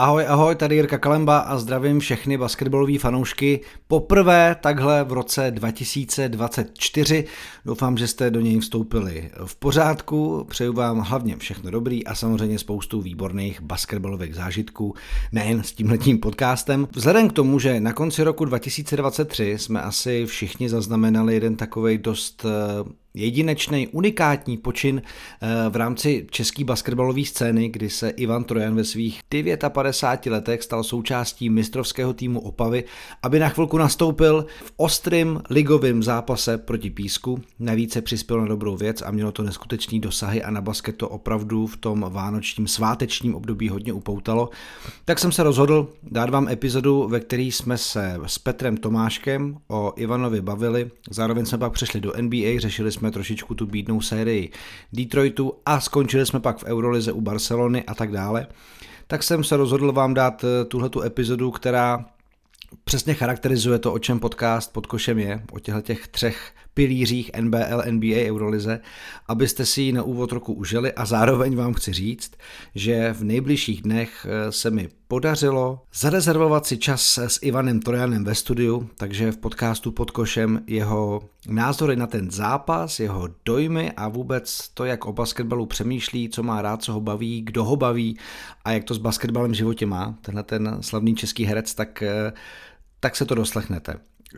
Ahoj, ahoj, tady Jirka Kalemba a zdravím všechny basketbalové fanoušky. Poprvé takhle v roce 2024. Doufám, že jste do něj vstoupili v pořádku. Přeju vám hlavně všechno dobrý a samozřejmě spoustu výborných basketbalových zážitků, nejen s tímhletím podcastem. Vzhledem k tomu, že na konci roku 2023 jsme asi všichni zaznamenali jeden takový dost eh, jedinečný, unikátní počin eh, v rámci české basketbalové scény, kdy se Ivan Trojan ve svých 59 letech stal součástí mistrovského týmu Opavy, aby na chvilku nastoupil v ostrým ligovém zápase proti Písku. Navíc se přispěl na dobrou věc a mělo to neskutečný dosahy a na basket to opravdu v tom vánočním svátečním období hodně upoutalo. Tak jsem se rozhodl dát vám epizodu, ve které jsme se s Petrem Tomáškem o Ivanovi bavili. Zároveň jsme pak přešli do NBA, řešili jsme jsme trošičku tu bídnou sérii Detroitu a skončili jsme pak v Eurolize u Barcelony a tak dále, tak jsem se rozhodl vám dát eh, tuhletu epizodu, která přesně charakterizuje to, o čem podcast pod košem je, o těchto těch třech pilířích NBL, NBA, Eurolize, abyste si ji na úvod roku užili a zároveň vám chci říct, že v nejbližších dnech eh, se mi podařilo zarezervovat si čas s Ivanem Trojanem ve studiu, takže v podcastu pod košem jeho názory na ten zápas, jeho dojmy a vůbec to, jak o basketbalu přemýšlí, co má rád, co ho baví, kdo ho baví a jak to s basketbalem v životě má, tenhle ten slavný český herec, tak, eh, tak se to doslechnete.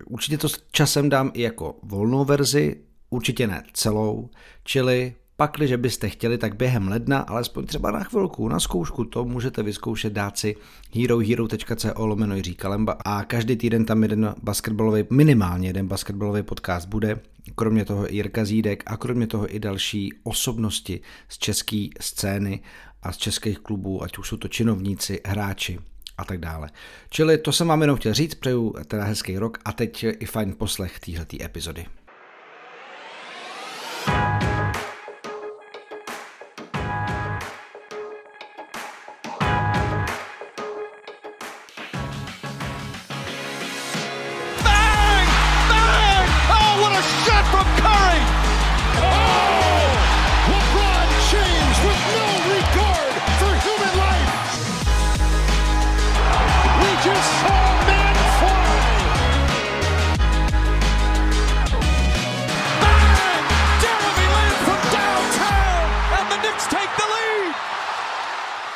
Určitě to časem dám i jako volnou verzi, určitě ne celou, čili pak, když byste chtěli, tak během ledna, alespoň třeba na chvilku, na zkoušku, to můžete vyzkoušet dát si herohero.co lomeno Jiří Kalemba. A každý týden tam jeden basketbalový, minimálně jeden basketbalový podcast bude, kromě toho i Jirka Zídek a kromě toho i další osobnosti z české scény a z českých klubů, ať už jsou to činovníci, hráči, a tak dále. Čili to jsem vám jenom chtěl říct, přeju teda hezký rok a teď i fajn poslech téhleté epizody.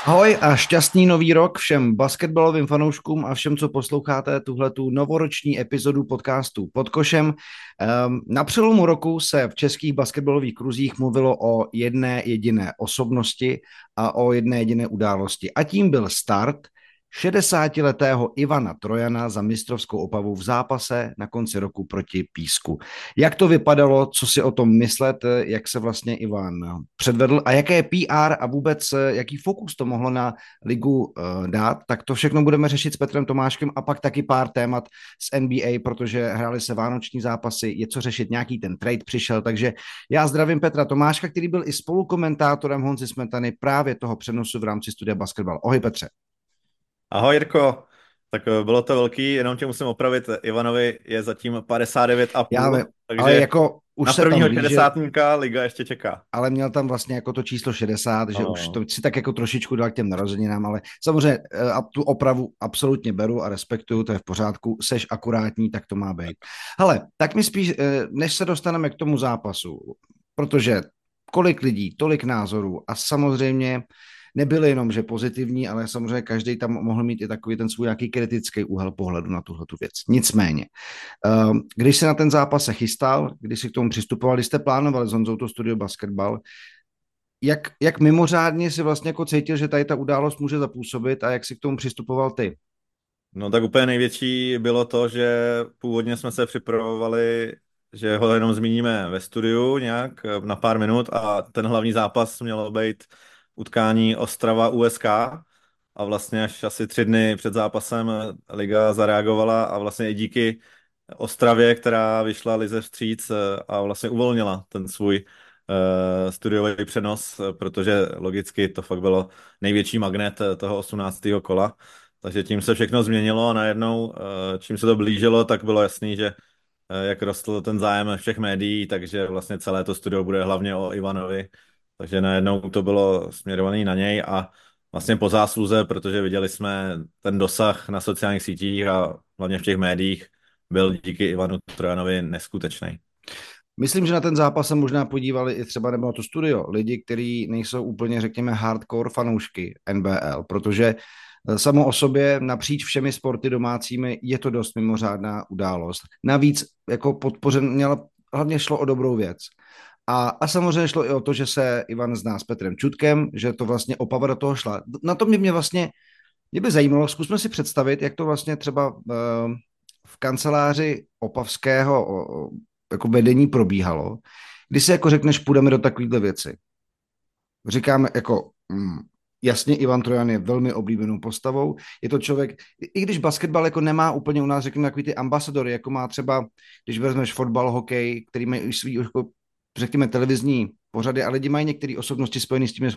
Ahoj a šťastný nový rok všem basketbalovým fanouškům a všem, co posloucháte tuhle tu novoroční epizodu podcastu pod košem. Ehm, na přelomu roku se v českých basketbalových kruzích mluvilo o jedné jediné osobnosti a o jedné jediné události. A tím byl start 60-letého Ivana Trojana za mistrovskou opavu v zápase na konci roku proti Písku. Jak to vypadalo, co si o tom myslet, jak se vlastně Ivan předvedl a jaké PR a vůbec jaký fokus to mohlo na ligu uh, dát, tak to všechno budeme řešit s Petrem Tomáškem a pak taky pár témat z NBA, protože hráli se vánoční zápasy, je co řešit, nějaký ten trade přišel, takže já zdravím Petra Tomáška, který byl i spolukomentátorem Honzi Smetany právě toho přenosu v rámci studia Basketball. Ahoj Petře. Ahoj Jirko, tak eh, bylo to velký, jenom tě musím opravit, Ivanovi je zatím 59,5, Já takže ale jako už na se prvního 60. liga ještě čeká. Ale měl tam vlastně jako to číslo 60, že no. už to si tak jako trošičku dal k těm narozeninám, ale samozřejmě eh, a tu opravu absolutně beru a respektuju, to je v pořádku, seš akurátní, tak to má být. Hele, tak mi spíš, eh, než se dostaneme k tomu zápasu, protože kolik lidí, tolik názorů a samozřejmě nebyly jenom, že pozitivní, ale samozřejmě každý tam mohl mít i takový ten svůj nějaký kritický úhel pohledu na tuhle tu věc. Nicméně, ehm, když se na ten zápas se chystal, když si k tomu přistupovali, jste plánovali s Honzou to studio basketbal, jak, jak mimořádně si vlastně jako cítil, že tady ta událost může zapůsobit a jak si k tomu přistupoval ty? No tak úplně největší bylo to, že původně jsme se připravovali, že ho jenom zmíníme ve studiu nějak na pár minut a ten hlavní zápas měl být utkání Ostrava USK a vlastně až asi tři dny před zápasem liga zareagovala a vlastně i díky Ostravě, která vyšla Lize vstříc eh, a vlastně uvolnila ten svůj uh, studiový přenos, protože logicky to fakt bylo největší magnet eh, toho 18. kola. Takže tím se všechno změnilo a najednou, uh, čím se to blížilo, tak bylo jasný, že uh, jak rostl ten zájem všech médií, takže vlastně celé to studio bude hlavně o Ivanovi takže najednou to bylo směrované na něj a vlastně po zásluze, protože viděli jsme ten dosah na sociálních sítích a hlavně v těch médiích byl díky Ivanu Trojanovi neskutečný. Myslím, že na ten zápas se možná podívali i třeba nebo na to studio lidi, kteří nejsou úplně, řekněme, hardcore fanoušky NBL, protože eh, samo o sobě napříč všemi sporty domácími je to dost mimořádná událost. Navíc jako podpořen, měla, hlavně šlo o dobrou věc. A, a samozřejmě šlo i o to, že se Ivan zná s Petrem Čutkem, že to vlastně opava do toho šla. Na to mě, mě vlastně, mě by zajímalo, zkusme si představit, jak to vlastně třeba uh, v kanceláři Opavského jako vedení probíhalo, když si jako řekneš, půjdeme do takovéhle věci. Říkáme jako, mm, jasně, Ivan Trojan je velmi oblíbenou postavou, je to člověk, i když basketbal jako nemá úplně u nás, řekněme, takový ty ambasadory, jako má třeba, když vezmeš fotbal, hokej, který mají už svý, jako, řekněme, televizní pořady, ale lidi mají některé osobnosti spojené s tím, že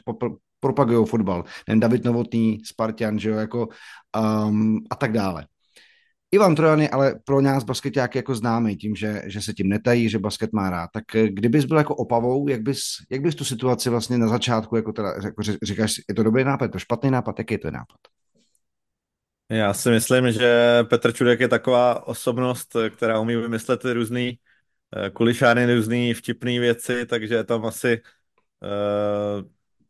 propagují fotbal. Ten David Novotný, Spartan, že jo, jako um, a tak dále. Ivan Trojan je ale pro nás basketáky jako známý tím, že, že se tím netají, že basket má rád. Tak eh, kdybys byl jako opavou, jak bys, jak bys tu situaci vlastně na začátku, jako teda, jako říkáš, je to dobrý nápad, je to špatný nápad, jaký je to nápad? Já si myslím, že Petr Čudek je taková osobnost, která umí vymyslet různý eh, kulišány, různý vtipné věci, takže tam asi uh,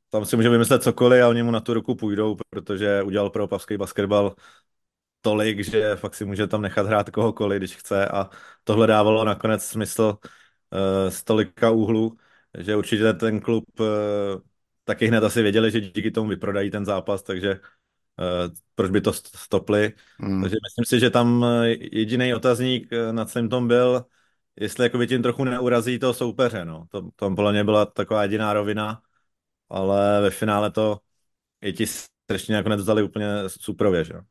tam si může vymyslet cokoliv a oni mu na tu ruku půjdou, protože udělal pro opavský basketbal tolik, že fakt si může tam nechat hrát kohokoliv, když chce a tohle dávalo nakonec smysl uh, z tolika úhlů, že určitě ten klub uh, taky hned asi věděli, že díky tomu vyprodají ten zápas, takže uh, proč by to stopli. Hmm. Takže myslím si, že tam jediný otazník na celém tom byl, jestli jako tím trochu neurazí toho soupeře. No. To, to podle mě byla taková jediná rovina, ale ve finále to i ti strašně nakonec vzali úplně suprově. Že? Jo,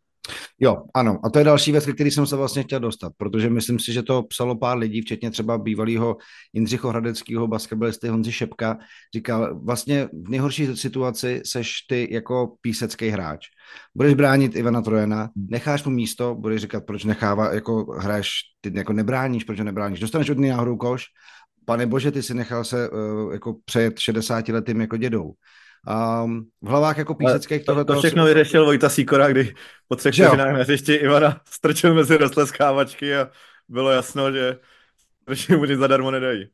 ano. A to je další věc, který jsem se vlastně chtěl dostat, protože myslím si, že to psalo pár lidí, včetně třeba bývalého Jindřicho Hradeckého basketbalisty Honzi Šepka, říkal, vlastně v nejhorší situaci seš ty jako písecký hráč. Budeš bránit Ivana Trojena, necháš mu místo, budeš říkat, proč nechává, jako hraješ, ty jako nebráníš, proč nebráníš. Dostaneš od něj náhodou koš, pane bože, ty si nechal se uh, jako přejet 60 letým jako dědou. Um, v hlavách jako píseckých tohle to, to všechno si... vyřešil Vojta Sýkora, kdy po třech vteřinách na hřišti Ivana strčil mezi rozleskávačky a bylo jasno, že že mu nic zadarmo nedají.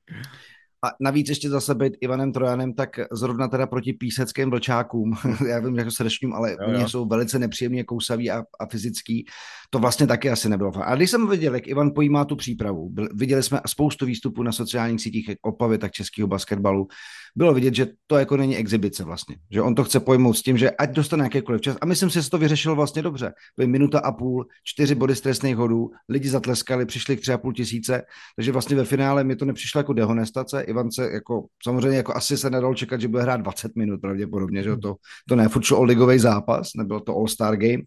A navíc ještě zase být Ivanem Trojanem, tak zrovna teda proti píseckým vlčákům, já vím, jako srdečním, ale jo, oni jsou velice nepříjemně kousaví a, a fyzický, to vlastně taky asi nebylo. A když jsem viděl, jak Ivan pojímá tu přípravu, byl, viděli jsme spoustu výstupů na sociálních sítích, jak Opavy, tak českého basketbalu, bylo vidět, že to jako není exibice vlastně, že on to chce pojmout s tím, že ať dostane jakýkoliv čas. A myslím si, že se to vyřešilo vlastně dobře. Byly minuta a půl, čtyři body stresných hodů, lidi zatleskali, přišli k tři a půl tisíce, takže vlastně ve finále mi to nepřišlo jako dehonestace. Ivan se jako, samozřejmě jako asi se nedal čekat, že bude hrát 20 minut pravděpodobně, že to, to ne o ligový zápas, nebyl to All-Star Game,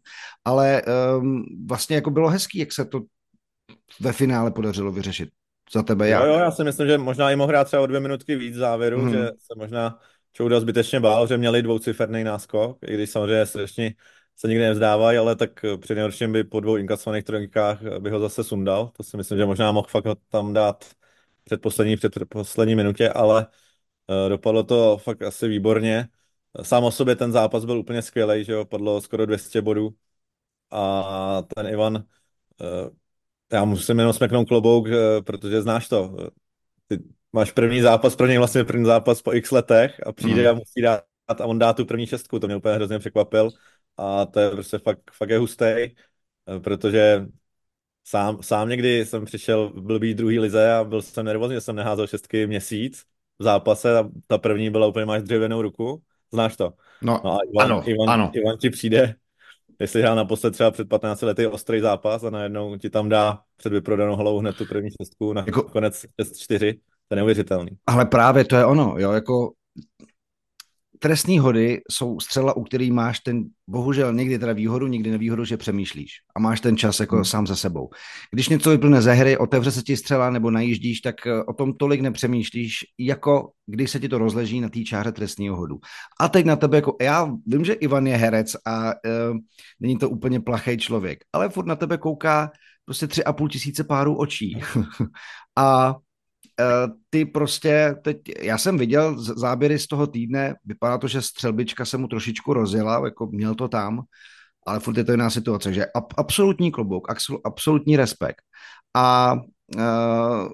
ale um, vlastně jako bylo hezký, jak se to ve finále podařilo vyřešit za tebe? Jo, jo, já si myslím, že možná i mohl hrát třeba o dvě minutky víc závěru, hmm. že se možná Čouda zbytečně bál, že měli dvouciferný náskok, i když samozřejmě strašně se nikdy nevzdávají, ale tak při nejhorším by po dvou inkasovaných trojkách by ho zase sundal. To si myslím, že možná mohl fakt tam dát před poslední, před poslední minutě, ale uh, dopadlo to fakt asi výborně. Sám o sobě ten zápas byl úplně skvělý, že jo, padlo skoro 200 bodů a ten Ivan uh, já musím jenom smeknout klobouk, eh, protože znáš to. Ty máš první zápas, pro něj vlastně první zápas po x letech a přijde mm. a musí dát a on dá tu první šestku, to mě úplně hrozně překvapil a to je prostě fakt, fakt je hustý, eh, protože sám, sám někdy jsem přišel v blbý druhý lize a byl jsem nervózní, že jsem neházel šestky měsíc v zápase a ta první byla úplně máš dřevěnou ruku, znáš to? No, no a Ivan, ano, Ivan, ano. Ivan ti přijde jestli hrál naposled třeba před 15 lety ostrý zápas a najednou ti tam dá před vyprodanou hlavou hned tu první šestku na jako, konec 6-4, to je neuvěřitelný. Ale právě to je ono, jo, jako trestní hody jsou střela, u který máš ten, bohužel někdy teda výhodu, někdy nevýhodu, že přemýšlíš a máš ten čas jako hmm. sám za sebou. Když něco vyplne ze hry, otevře se ti střela nebo najíždíš, tak eh, o tom tolik nepřemýšlíš, jako když se ti to rozleží na té čáře trestního hodu. A teď na tebe, jako já vím, že Ivan je herec a uh, není to úplně plachý člověk, ale furt na tebe kouká prostě tři a půl tisíce párů očí. a ty prostě, teď, já jsem viděl záběry z toho týdne, vypadá to, že střelbička se mu trošičku rozjela, jako měl to tam, ale furt je to jiná situace, že ab, absolutní klobouk, absolutní respekt. A uh,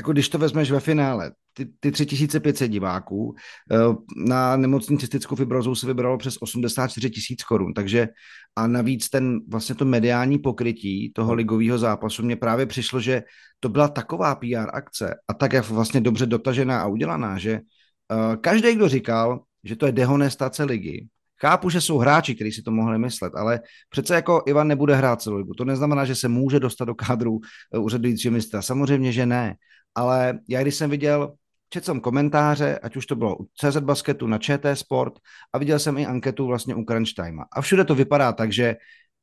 jako když to vezmeš ve finále, ty, ty 3500 diváků, uh, na nemocní cystickou fibrozou se vybralo přes 84 tisíc korun, takže a navíc ten vlastně to mediální pokrytí toho ligového zápasu mě právě přišlo, že to byla taková PR akce a tak jak vlastně dobře dotažená a udělaná, že uh, každý, kdo říkal, že to je dehonestace ligy, Chápu, že jsou hráči, kteří si to mohli myslet, ale přece jako Ivan nebude hrát celou ligu. To neznamená, že se může dostat do kádru eh, úřadujícího mistra. Samozřejmě, že ne. Ale já když jsem viděl, četl jsem komentáře, ať už to bylo u CZ Basketu na ČT Sport a viděl jsem i anketu vlastně u Crunch. A všude to vypadá tak, že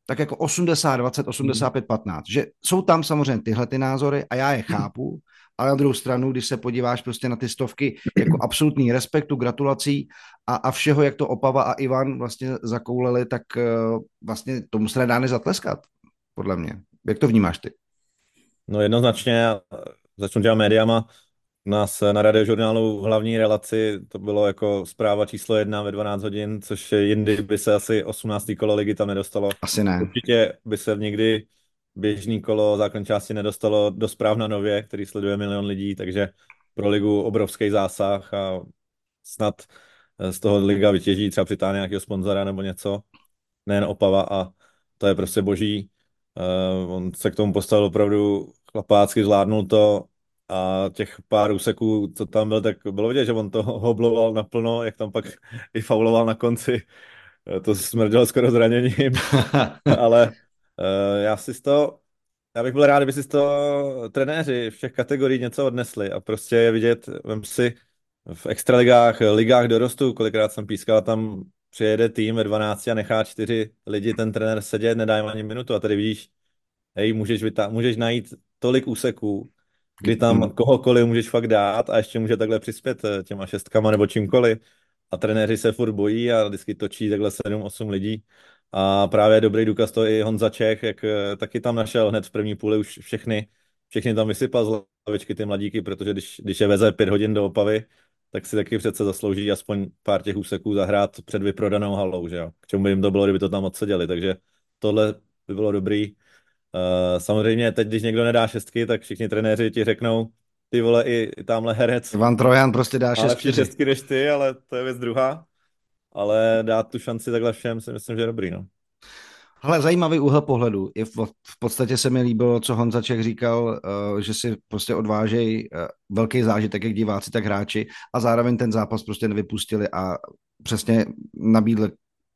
tak jako 80, 20, 85, 15. Že jsou tam samozřejmě tyhle ty názory a já je chápu, ale na druhou stranu, když se podíváš prostě na ty stovky, jako absolutní respektu, gratulací a, a všeho, jak to Opava a Ivan vlastně zakouleli, tak uh, vlastně tomu se nedá než zatleskat, podle mě. Jak to vnímáš ty? No jednoznačně, začnu dělat médiama, u nás na radiožurnálu v hlavní relaci to bylo jako zpráva číslo jedna ve 12 hodin, což jindy by se asi 18. kolo ligy tam nedostalo. Asi ne. Určitě by se nikdy běžný kolo základní části nedostalo do zpráv na nově, který sleduje milion lidí, takže pro ligu obrovský zásah a snad eh, z toho liga vytěží, třeba přitáhne nějakého sponzora nebo něco, nejen Opava a to je prostě boží. Uh, on se k tomu postavil opravdu chlapácky, zvládnul to a těch pár úseků, co tam byl, tak bylo vidět, že on to hobloval naplno, jak tam pak i fauloval na konci. Eh, to smrdilo skoro zraněním, ale já si z toho, já bych byl rád, kdyby si z toho trenéři všech kategorií něco odnesli a prostě je vidět, vem si v extraligách, ligách dorostu, kolikrát jsem pískal, tam přijede tým ve 12 a nechá čtyři lidi ten trenér sedět, nedá jim ani minutu a tady vidíš, hej, můžeš, vytá- můžeš najít tolik úseků, kdy tam hmm. kohokoliv můžeš fakt dát a ještě může takhle přispět eh, těma šestkama nebo čímkoliv. A trenéři se furt bojí a vždycky točí takhle 7-8 lidí. A právě dobrý důkaz to i Honza Čech, jak eh, taky tam našel hned v první půli už všechny, všechny tam vysypal z lavičky ty mladíky, protože když, když je veze pět hodin do Opavy, tak si taky přece zaslouží aspoň pár těch úseků zahrát před vyprodanou halou, že jo? K čemu by jim to bylo, kdyby to tam odseděli, takže tohle by bylo dobrý. Uh, samozřejmě teď, když někdo nedá šestky, tak všichni trenéři ti řeknou, ty vole, i, i tamhle herec. Ivan Trojan prostě dá šestky. šestky než ty, ale to je věc druhá. Ale dát tu šanci takhle všem si myslím, že je dobrý, no. Ale zajímavý úhel pohledu. Je v, v podstatě se mi líbilo, co Honzaček říkal, uh, že si prostě odvážejí uh, velký zážitek, jak diváci, tak hráči a zároveň ten zápas prostě nevypustili a přesně nabídli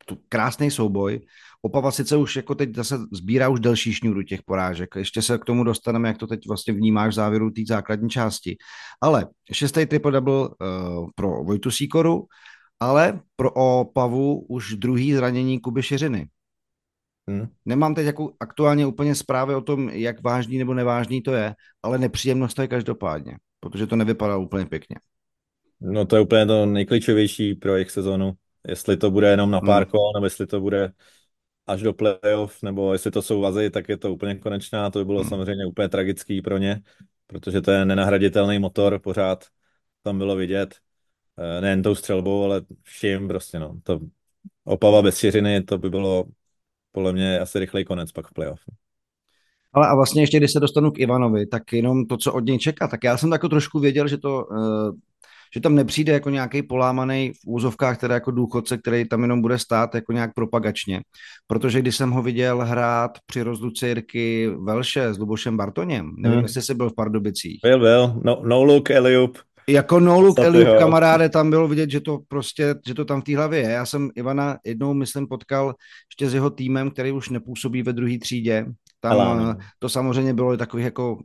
tu krásný souboj. Opava sice už jako teď zase sbírá už delší šňůru těch porážek. Ještě se k tomu dostaneme, jak to teď vlastně vnímáš v závěru té základní části. Ale šestý triple-double uh, pro Vojtu Sýkoru, ale pro Opavu už druhý zranění Kuby Šiřiny. Hmm. Nemám teď jako aktuálně úplně zprávy o tom, jak vážný nebo nevážný to je, ale nepříjemnost to je každopádně, protože to nevypadá úplně pěkně. No to je úplně to nejklíčovější pro jejich sezonu. Jestli to bude jenom na hmm. pár hmm. kol, nebo jestli to bude až do playoff, nebo jestli to jsou vazy, tak je to úplně konečná. To by bylo hmm. samozřejmě úplně tragický pro ně, protože to je nenahraditelný motor, pořád tam bylo vidět. Eh, nejen tou střelbou, ale vším prostě, no. To Opava bez šiřiny, to by bylo podle mě asi rychlej konec pak v playoff. Ale a vlastně ještě, když se dostanu k Ivanovi, tak jenom to, co od něj čeká, tak já jsem tak jako trošku věděl, že to uh, že tam nepřijde jako nějaký polámaný v úzovkách, teda jako důchodce, který tam jenom bude stát jako nějak propagačně. Protože když jsem ho viděl hrát při rozluce Jirky Velše s Lubošem Bartoněm, nevím, hmm. jestli jsi byl v Pardubicích. Byl, byl. No, no look, Eliup. Jako no look Eliup, kamaráde, tam bylo vidět, že to prostě, že to tam v té hlavě je. Já jsem Ivana jednou, myslím, potkal ještě s jeho týmem, který už nepůsobí ve druhé třídě. Tam Ale, to samozřejmě bylo takový jako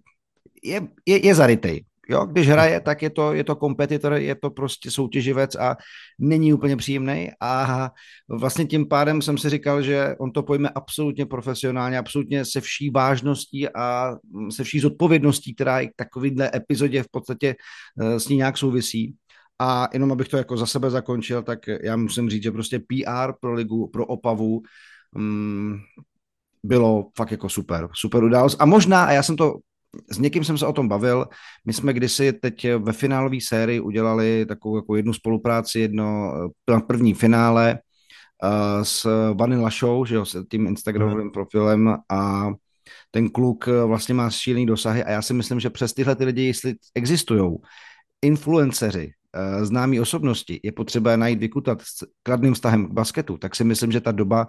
je, je, je zarytej. Jo, když hraje, tak je to, je to kompetitor, je to prostě soutěživec a není úplně příjemný. A vlastně tím pádem jsem si říkal, že on to pojme absolutně profesionálně, absolutně se vší vážností a se vší zodpovědností, která i k takovýhle epizodě v podstatě eh, s ní nějak souvisí. A jenom abych to jako za sebe zakončil, tak já musím říct, že prostě PR pro ligu, pro Opavu um, bylo fakt jako super, super událost. A možná, a já jsem to s někým jsem se o tom bavil. My jsme kdysi teď ve finálové sérii udělali takovou jako jednu spolupráci, jedno na první finále uh, s Vanilla Show, že jo, s tím Instagramovým mm. profilem a ten kluk vlastně má šílený dosahy a já si myslím, že přes tyhle ty lidi, jestli existují influenceři, známí osobnosti, je potřeba najít vykutat s kladným vztahem k basketu, tak si myslím, že ta doba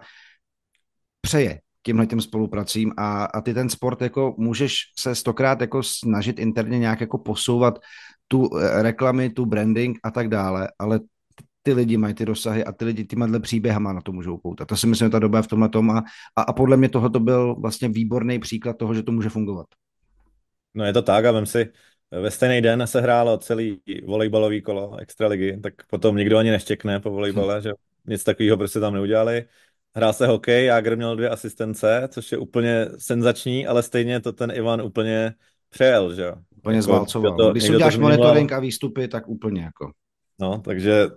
přeje tímhle těm spolupracím a, a ty ten sport jako můžeš se stokrát jako snažit interně nějak jako posouvat tu eh, reklamy, tu branding a tak dále, ale ty lidi mají ty dosahy a ty lidi těma příběhama na to můžou poutat. To si myslím, že ta doba je v tomhle tom a, a, a podle mě tohle byl vlastně výborný příklad toho, že to může fungovat. No je to tak a vem si, ve stejný den se hrálo celý volejbalový kolo extraligy, tak potom nikdo ani neštěkne po volejbale, hmm. že nic takového prostě tam neudělali hrál se hokej, Jágr měl dvě asistence, což je úplně senzační, ale stejně to ten Ivan úplně přejel, že jo. Úplně jako, zválcoval. To, Když uděláš monitoring a výstupy, tak úplně jako. No, takže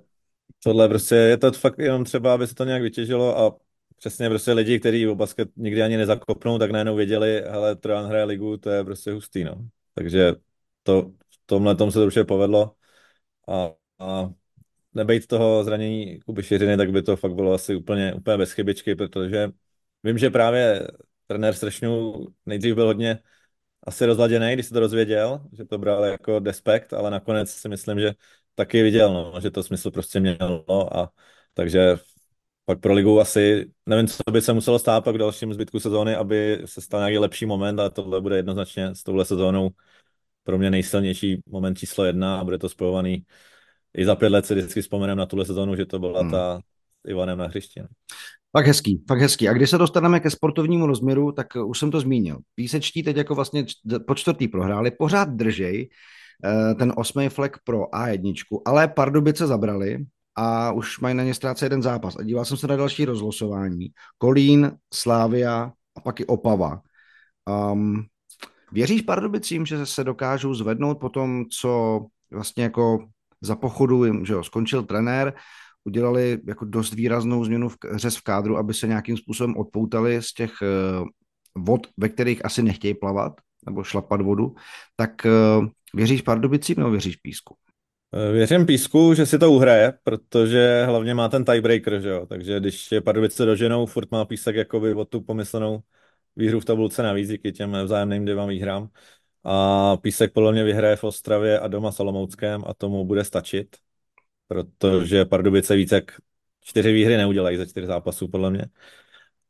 tohle prostě je to fakt jenom třeba, aby se to nějak vytěžilo a přesně prostě lidi, kteří o basket nikdy ani nezakopnou, tak najednou věděli, hele, Trojan hraje ligu, to je prostě hustý, no. Takže to, v tomhle tom se to určitě povedlo a, a nebejt toho zranění Kuby Šiřiny, tak by to fakt bylo asi úplně, úplně bez chybičky, protože vím, že právě trenér Stršňů nejdřív byl hodně asi rozladěný, když se to rozvěděl, že to bral jako despekt, ale nakonec si myslím, že taky viděl, no, že to smysl prostě mělo a takže pak pro ligu asi, nevím, co by se muselo stát pak v dalším zbytku sezóny, aby se stal nějaký lepší moment, ale tohle bude jednoznačně s touhle sezónou pro mě nejsilnější moment číslo jedna a bude to spojovaný i za pět let si vždycky vzpomenem na tuhle sezonu, že to byla hmm. ta Ivanem na hřišti. No. Fakt hezký, fakt hezký. A když se dostaneme ke sportovnímu rozměru, tak už jsem to zmínil. Písečtí teď jako vlastně po čtvrtý prohráli, pořád držej eh, ten osmý flek pro A1, ale Pardubice zabrali a už mají na ně ztrácet jeden zápas. A díval jsem se na další rozlosování. Kolín, Slávia a pak i Opava. Um, věříš Pardubicím, že se dokážou zvednout po tom, co vlastně jako za pochodu jim, že jo, skončil trenér, udělali jako dost výraznou změnu v řez v kádru, aby se nějakým způsobem odpoutali z těch uh, vod, ve kterých asi nechtějí plavat nebo šlapat vodu, tak uh, věříš Pardubicím nebo věříš Písku? Eh, věřím Písku, že si to uhraje, protože hlavně má ten tiebreaker, že jo? takže když je Pardubice doženou, furt má Písek jakoby o tu pomyslenou výhru v tabulce navíc díky těm vzájemným dvěma výhrám. A Písek podle mě vyhraje v Ostravě a doma Salomouckém a tomu bude stačit, protože Pardubice více jak čtyři výhry neudělají za čtyři zápasů, podle mě.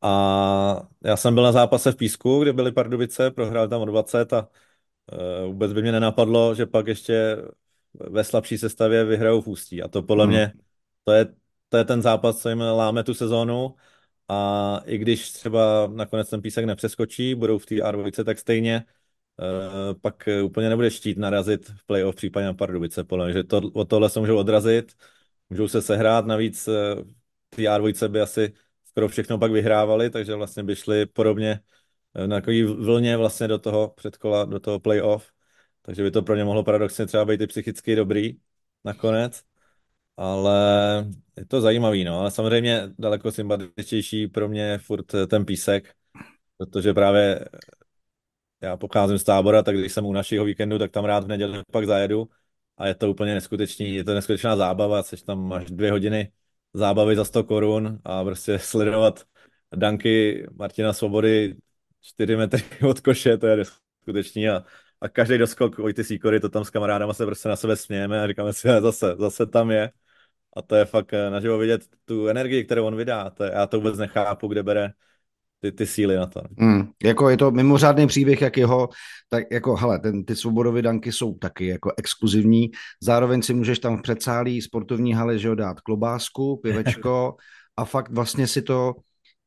A já jsem byl na zápase v Písku, kde byly Pardubice, prohrál tam o 20 a uh, vůbec by mě nenapadlo, že pak ještě ve slabší sestavě vyhrajou v Ústí. A to podle hmm. mě, to je, to je ten zápas, co jim láme tu sezónu. A i když třeba nakonec ten Písek nepřeskočí, budou v té R2, tak stejně pak úplně nebude štít narazit v playoff případně na Pardubice, podle mě, že to, od tohle se můžou odrazit, můžou se sehrát, navíc eh, ty R2 by asi skoro všechno pak vyhrávali, takže vlastně by šli podobně eh, na takový vlně vlastně do toho předkola, do toho playoff, takže by to pro ně mohlo paradoxně třeba být i psychicky dobrý nakonec, ale je to zajímavý, no, ale samozřejmě daleko sympatičtější pro mě furt ten písek, protože právě já pocházím z tábora, tak když jsem u našeho víkendu, tak tam rád v neděli pak zajedu a je to úplně neskutečný, je to neskutečná zábava, seš tam až dvě hodiny zábavy za 100 korun a prostě sledovat danky Martina Svobody 4 metry od koše, to je neskutečný a, a každý doskok Vojty Sýkory, to tam s kamarádama se prostě na sebe smějeme a říkáme si, zase, zase tam je. A to je fakt eh, naživo vidět tu energii, kterou on vydá. To já to vůbec nechápu, kde bere ty, ty síly na to. Mm, jako je to mimořádný příběh, jak jeho, tak jako, hele, ten, ty svobodové danky jsou taky jako exkluzivní, zároveň si můžeš tam v předsálí sportovní hale, že ho dát klobásku, pivečko a fakt vlastně si to,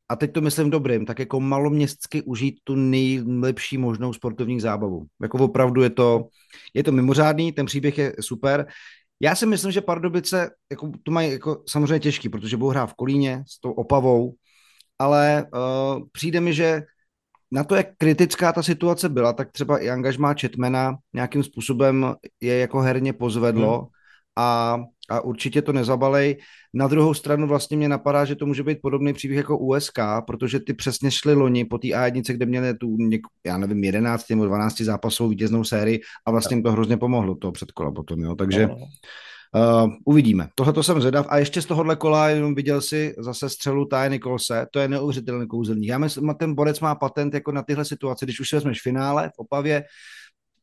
a teď to myslím dobrým, tak jako maloměstsky užít tu nejlepší možnou sportovní zábavu. Jako opravdu je to, je to mimořádný, ten příběh je super. Já si myslím, že Pardubice jako, to mají jako samozřejmě těžký, protože budou hrát v Kolíně s tou Opavou, ale uh, přijde mi, že na to, jak kritická ta situace byla, tak třeba i angažmá Četmena nějakým způsobem je jako herně pozvedlo hmm. a a určitě to nezabalej. Na druhou stranu vlastně mě napadá, že to může být podobný příběh jako USK, protože ty přesně šli loni po té A1, kde měli tu, něk, já nevím, 11 nebo 12 zápasovou vítěznou sérii a vlastně jim to hrozně pomohlo, to předkola potom, jo. Takže Uh, uvidíme. Tohle to jsem zvědav. A ještě z tohohle kola jenom viděl si zase střelu Ty Nikolse. To je neuvěřitelný kouzelník. Já myslím, ten borec má patent jako na tyhle situace. Když už si vezmeš finále v Opavě,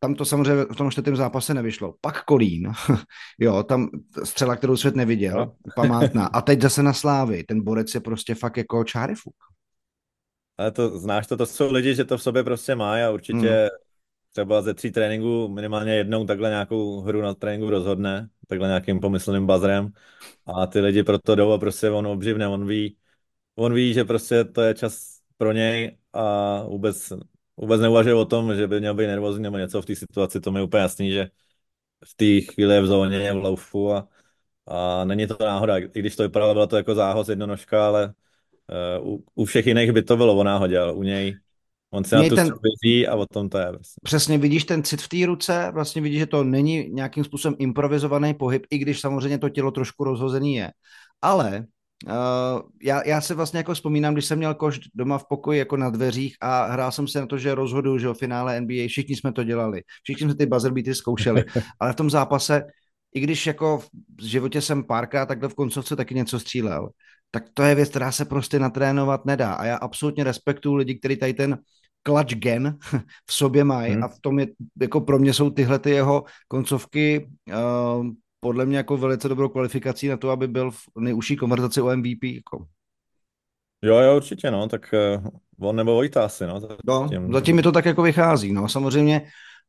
tam to samozřejmě v tom čtvrtém zápase nevyšlo. Pak Kolín, jo, tam střela, kterou svět neviděl, no. památná. A teď zase na Slávy, ten borec je prostě fakt jako čárifuk. Ale to znáš to, to jsou lidi, že to v sobě prostě má a určitě hmm. Třeba ze tří tréninků minimálně jednou takhle nějakou hru na tréninku rozhodne, takhle nějakým pomyslným bazrem a ty lidi proto jdou a prostě on obživne, on ví, on ví, že prostě to je čas pro něj a vůbec vůbec neuvažuje o tom, že by měl být nervózní nebo něco. V té situaci, to mi je úplně jasný, že v té chvíli je v zóně, v laufu a, a není to náhoda, i když to vypadalo, bylo to jako zához jednonožka, ale uh, u, u všech jiných by to bylo o náhodě, ale u něj on se Měj na tu ten... a o tom to je. Vlastně. Přesně, vidíš ten cit v té ruce, vlastně vidíš, že to není nějakým způsobem improvizovaný pohyb, i když samozřejmě to tělo trošku rozhozený je. Ale Uh, já, já se vlastně jako vzpomínám, když jsem měl koš doma v pokoji jako na dveřích a hrál jsem se na to, že rozhodu, že o finále NBA, všichni jsme to dělali, všichni jsme ty buzzer beaty zkoušeli, ale v tom zápase, i když jako v životě jsem párkrát takhle v koncovce taky něco střílel, tak to je věc, která se prostě natrénovat nedá a já absolutně respektuju lidi, kteří tady ten clutch gen v sobě mají hmm. a v tom je, jako pro mě jsou tyhle ty jeho koncovky uh, podle mě jako velice dobrou kvalifikací na to, aby byl v nejužší konverzaci o MVP. Jako. Jo, jo, určitě, no, tak uh, on nebo Vojta asi, no. Zatím, no, zatím mi to tak jako vychází, no, samozřejmě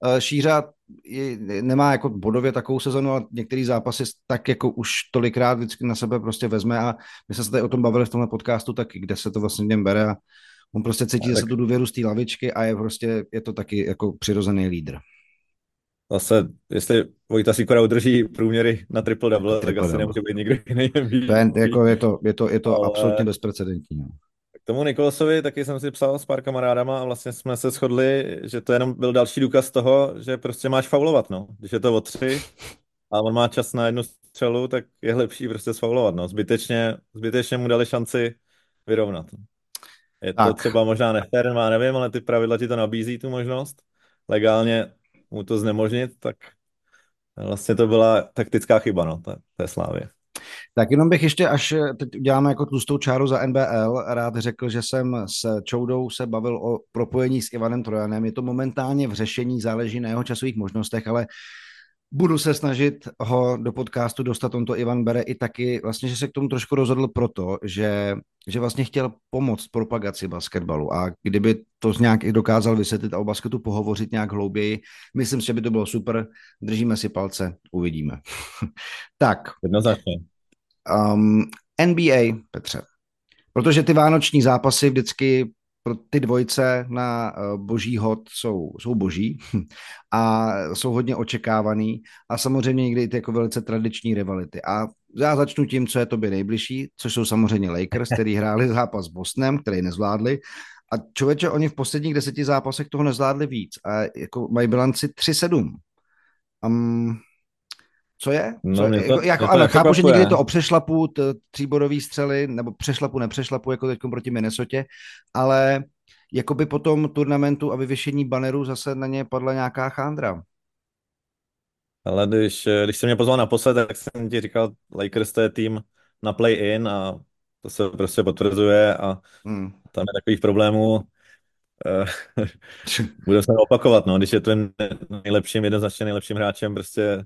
uh, Šířa je, nemá jako bodově takovou sezonu a některý zápasy tak jako už tolikrát vždycky na sebe prostě vezme a my jsme se tady o tom bavili v tomhle podcastu taky, kde se to vlastně něm bere a on prostě cítí zase tak... tu důvěru z té lavičky a je prostě, je to taky jako přirozený lídr zase, jestli Vojta Sikora udrží průměry na triple double, tak asi nemůže být nikdo jiný. To je, jako je to, je to, je to Ale... absolutně bezprecedentní. No. K tomu Nikolasovi taky jsem si psal s pár kamarádama a vlastně jsme se shodli, že to jenom byl další důkaz toho, že prostě máš faulovat, no. Když je to o tři a on má čas na jednu střelu, tak je lepší prostě sfaulovat, no. Zbytečně, zbytečně mu dali šanci vyrovnat. Je tak. to třeba možná nefér, má nevím, ale ty pravidla ti to nabízí tu možnost. Legálně mu to znemožnit, tak vlastně to byla taktická chyba, no, té, té slávě. Tak jenom bych ještě, až teď uděláme jako tlustou čáru za NBL, rád řekl, že jsem s Čoudou se bavil o propojení s Ivanem Trojanem. Je to momentálně v řešení, záleží na jeho časových možnostech, ale budu se snažit ho do podcastu dostat. On to Ivan bere i taky, vlastně, že se k tomu trošku rozhodl proto, že, že vlastně chtěl pomoct propagaci basketbalu a kdyby to nějak i dokázal vysvětlit a o basketu pohovořit nějak hlouběji, myslím si, že by to bylo super. Držíme si palce, uvidíme. tak. Jednoznačně. Um, NBA, Petře. Protože ty vánoční zápasy vždycky pro ty dvojce na eh, boží hod jsou, jsou boží a jsou hodně očekávaný a samozřejmě někdy i ty jako velice tradiční rivality. A já začnu tím, co je tobě nejbližší, což jsou samozřejmě Lakers, který hráli zápas s Bostonem, který nezvládli. A člověče, oni v posledních deseti zápasech toho nezvládli víc a jako mají bilanci 3-7. Um, co je? No, Co je? To, jako, jako, ano, chápu, že někdy je to o přešlapu, tříbodový střely, nebo přešlapu, nepřešlapu, jako teď proti Minnesotě, ale jako by po tom turnamentu a vyvěšení baneru zase na ně padla nějaká chándra. Ale když, když jsem mě pozval naposled, tak jsem ti říkal, Lakers to je tým na play-in a to se prostě potvrzuje a hmm. tam je takových problémů. Eh, Budu se opakovat, no, když je to nejlepším, jednoznačně nejlepším hráčem prostě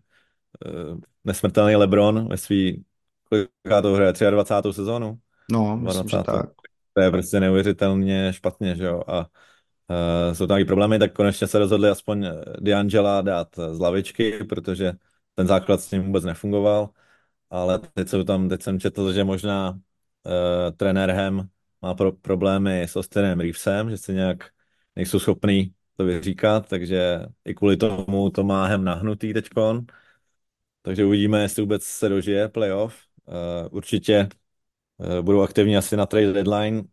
nesmrtelný LeBron ve svý, koliká to hraje, 23. sezónu? No, myslím, že tak. To je prostě neuvěřitelně špatně, že jo, a uh, jsou tam i problémy, tak konečně se rozhodli aspoň D'Angela dát z lavičky, protože ten základ s ním vůbec nefungoval, ale teď, jsou tam, teď jsem četl, že možná uh, trenér Hem má pro, problémy s Austinem Reevesem, že se nějak nejsou schopný to vyříkat, takže i kvůli tomu to má Hem nahnutý teďkon. Takže uvidíme, jestli vůbec se dožije playoff. Uh, určitě uh, budou aktivní asi na trade deadline.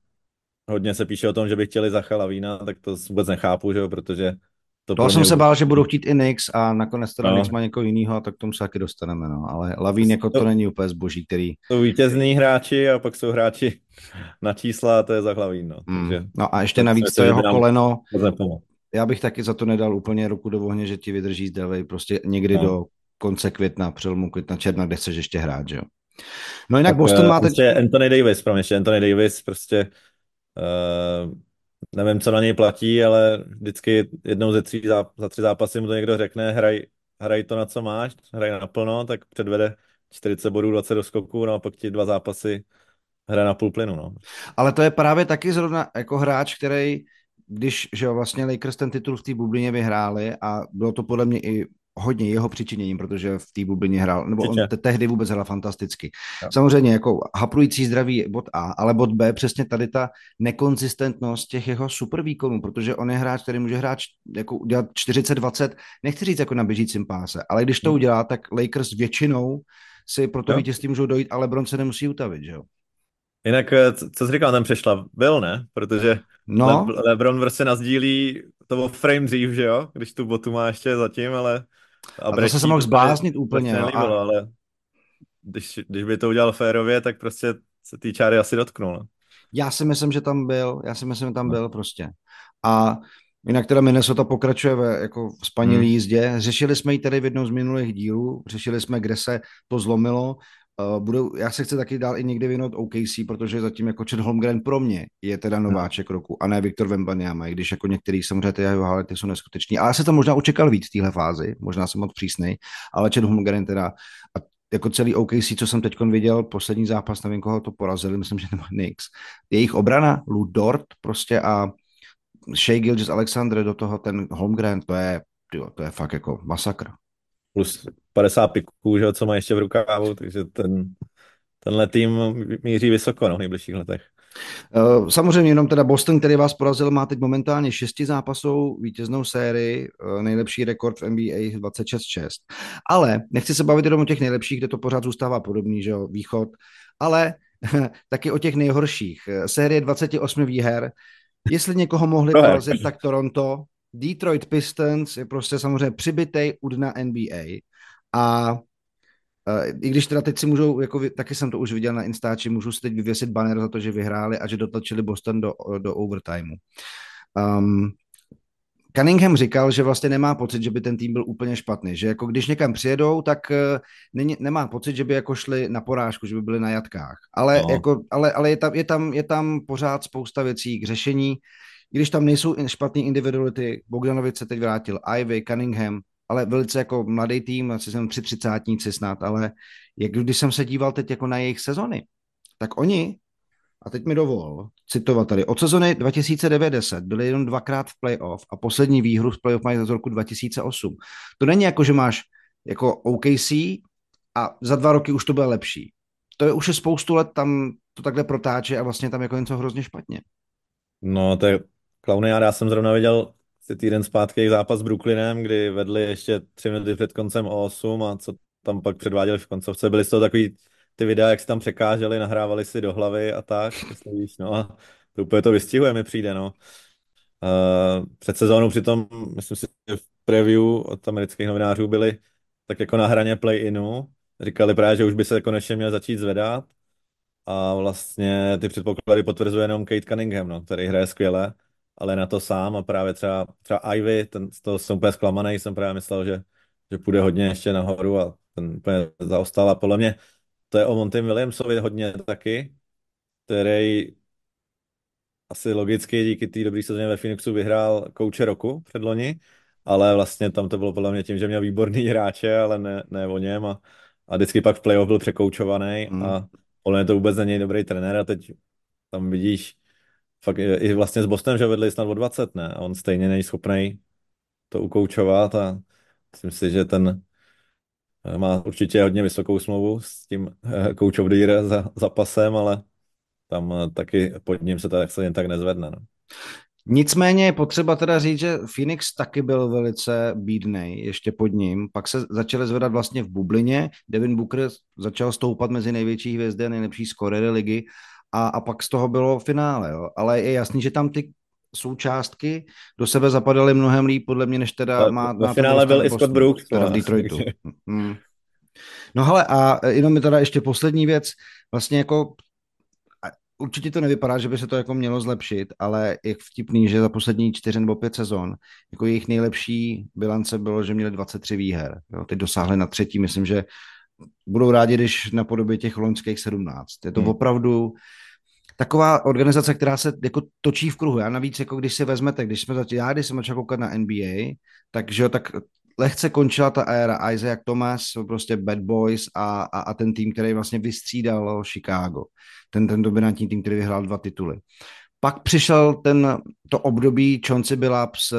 Hodně se píše o tom, že by chtěli Zacha Lavína, tak to vůbec nechápu, že jo, protože To toho jsem se bál, že budou chtít i Nix a nakonec teda no. Nix má někoho jiného a tak k tomu se taky dostaneme, no. Ale Lavín jako to, to není úplně zboží, který... Jsou vítězní hráči a pak jsou hráči na čísla a to je za Hlavín, no. Mm. Takže, no a ještě navíc to jeho koleno, já bych taky za to nedal úplně ruku do ohně, že ti vydrží zdravej prostě někdy no. do konce května, přelomu května, června, kde chceš ještě hrát, že jo. No jinak tak, Boston má teď... Prostě Anthony Davis, pro mě ještě Anthony Davis prostě uh, nevím, co na něj platí, ale vždycky jednou ze tří záp- za tři zápasy mu to někdo řekne, hraj, hraj to, na co máš, hraj naplno, tak předvede 40 bodů, 20 do skoku, no a pak ti dva zápasy hraje na půl plynu, no. Ale to je právě taky zrovna jako hráč, který když že jo, vlastně Lakers ten titul v té bublině vyhráli a bylo to podle mě i hodně jeho přičiněním, protože v té bublině hrál, nebo on te- tehdy vůbec hrál fantasticky. Jo. Samozřejmě jako haprující zdraví bod A, ale bod B přesně tady ta nekonzistentnost těch jeho super výkonů, protože on je hráč, který může hrát jako udělat 40-20, nechci říct jako na běžícím páse, ale když to hmm. udělá, tak Lakers většinou si pro to vítězství můžou dojít, ale Bron se nemusí utavit, že jo? Jinak, eh, co jsi říkal, ten přešla? Byl, ne? Protože no. Le- Lebron prostě nazdílí to byl frame dřív, že jo? Když tu botu má ještě zatím, ale a, a to se mohl zbláznit úplně. No, a... ale když, když by to udělal férově, tak prostě se ty čáry asi dotknul. No. Já si myslím, že tam byl, já si myslím, že tam no. byl prostě. A jinak teda Minnesota pokračuje ve jako spaní hmm. jízdě. Řešili jsme ji tady v jednom z minulých dílů, řešili jsme, kde se to zlomilo. Uh, budou, já se chci taky dál i někdy věnovat OKC, protože zatím jako Chet Holmgren pro mě je teda hmm. nováček hmm. roku a ne Viktor Vembanyama, i když jako některý samozřejmě ty jeho ty jsou neskuteční. Ale já se to možná očekal víc v téhle fázi, možná jsem moc přísnej, ale Chet Holmgren teda a jako celý OKC, co jsem teď viděl, poslední zápas, nevím, koho to porazili, myslím, že nebo Knicks. Jejich obrana, Lou Dort prostě a Shea Gilgis Alexander do toho ten Holmgren, to je, tyjo, to je fakt jako masakr plus 50 piků, že, co má ještě v rukávu, takže ten, tenhle tým míří vysoko no, v nejbližších letech. Eh, samozřejmě jenom teda Boston, který vás porazil, má teď momentálně šesti zápasů, vítěznou sérii, eh, nejlepší rekord v NBA 26-6. Ale nechci se bavit jenom o těch nejlepších, kde to pořád zůstává podobný, že jo, východ, ale taky o těch nejhorších. Eh, série 28 výher, jestli někoho mohli porazit, tak Toronto, Detroit Pistons je prostě samozřejmě přibitej u dna NBA a Uh, I když teda teď si můžou, jako taky jsem to už viděl na Instači, můžu si teď vyvěsit banner za to, že vyhráli a že dotlačili Boston do, do overtimeu. Um, Cunningham říkal, že vlastně nemá pocit, že by ten tým byl úplně špatný, že jako když někam přijedou, tak uh, není, nemá pocit, že by jako šli na porážku, že by byli na jatkách. Ale, no. jako, ale, ale je, tam, je, tam, je tam pořád spousta věcí k řešení když tam nejsou špatné individuality, Bogdanovic se teď vrátil, Ivy, Cunningham, ale velice jako mladý tým, asi jsem tři třicátníci snad, ale jak když jsem se díval teď jako na jejich sezony, tak oni, a teď mi dovol citovat tady, od sezony 2090 byli jenom dvakrát v playoff a poslední výhru v playoff mají z roku 2008. To není jako, že máš jako OKC a za dva roky už to bude lepší. To je už je spoustu let tam to takhle protáče a vlastně tam jako něco hrozně špatně. No, to je Klauny, já jsem zrovna viděl týden zpátky zápas s Brooklynem, kdy vedli ještě tři minuty před koncem o 8 a co tam pak předváděli v koncovce. Byly toho takový ty videa, jak si tam překáželi, nahrávali si do hlavy a tak, víš, no a to úplně to vystihuje, mi přijde, no. Uh, před sezónou přitom, myslím si, že v preview od amerických novinářů byli tak jako na hraně play-inu. Říkali právě, že už by se konečně měl začít zvedat. A vlastně ty předpoklady potvrzuje jenom Kate Cunningham, no, který hraje skvěle ale na to sám a právě třeba, třeba Ivy, ten, z toho jsem úplně zklamaný, jsem právě myslel, že, že půjde hodně ještě nahoru a ten úplně zaostal a podle mě to je o Monty Williamsovi hodně taky, který asi logicky díky té dobré sezóně ve Phoenixu vyhrál kouče roku předloni, ale vlastně tam to bylo podle mě tím, že měl výborný hráče, ale ne, ne o něm a, a vždycky pak v playoff byl překoučovaný mm. a podle mě to vůbec není dobrý trenér a teď tam vidíš fakt i vlastně s Bostonem, že vedli snad o 20, ne? A on stejně není schopný to ukoučovat a myslím si, že ten eh, má určitě hodně vysokou smlouvu s tím eh, coach of the year za, za pasem, ale tam eh, taky pod ním se to se jen tak nezvedne. No. Nicméně je potřeba teda říct, že Phoenix taky byl velice bídnej ještě pod ním, pak se začaly zvedat vlastně v bublině, Devin Booker začal stoupat mezi největší hvězdy a nejlepší skorery ligy a, a pak z toho bylo finále, jo. ale je jasný, že tam ty součástky do sebe zapadaly mnohem líp, podle mě, než teda má... Na finále byl i Scott Brooks. Teda v Detroitu. Hmm. No hele, a jenom mi teda ještě poslední věc, vlastně jako určitě to nevypadá, že by se to jako mělo zlepšit, ale je vtipný, že za poslední čtyři nebo pět sezon jako jejich nejlepší bilance bylo, že měli 23 výher. Jo, teď dosáhli na třetí, myslím, že budou rádi, když na podobě těch loňských 17. Je to hmm. opravdu taková organizace, která se jako točí v kruhu. Já navíc, jako když si vezmete, když jsme začali, já když jsem začal koukat na NBA, takže tak lehce končila ta éra Isaac Thomas, prostě Bad Boys a, a, a ten tým, který vlastně vystřídal Chicago. Ten, ten dominantní tým, který vyhrál dva tituly. Pak přišel ten, to období Chauncey Billups, uh,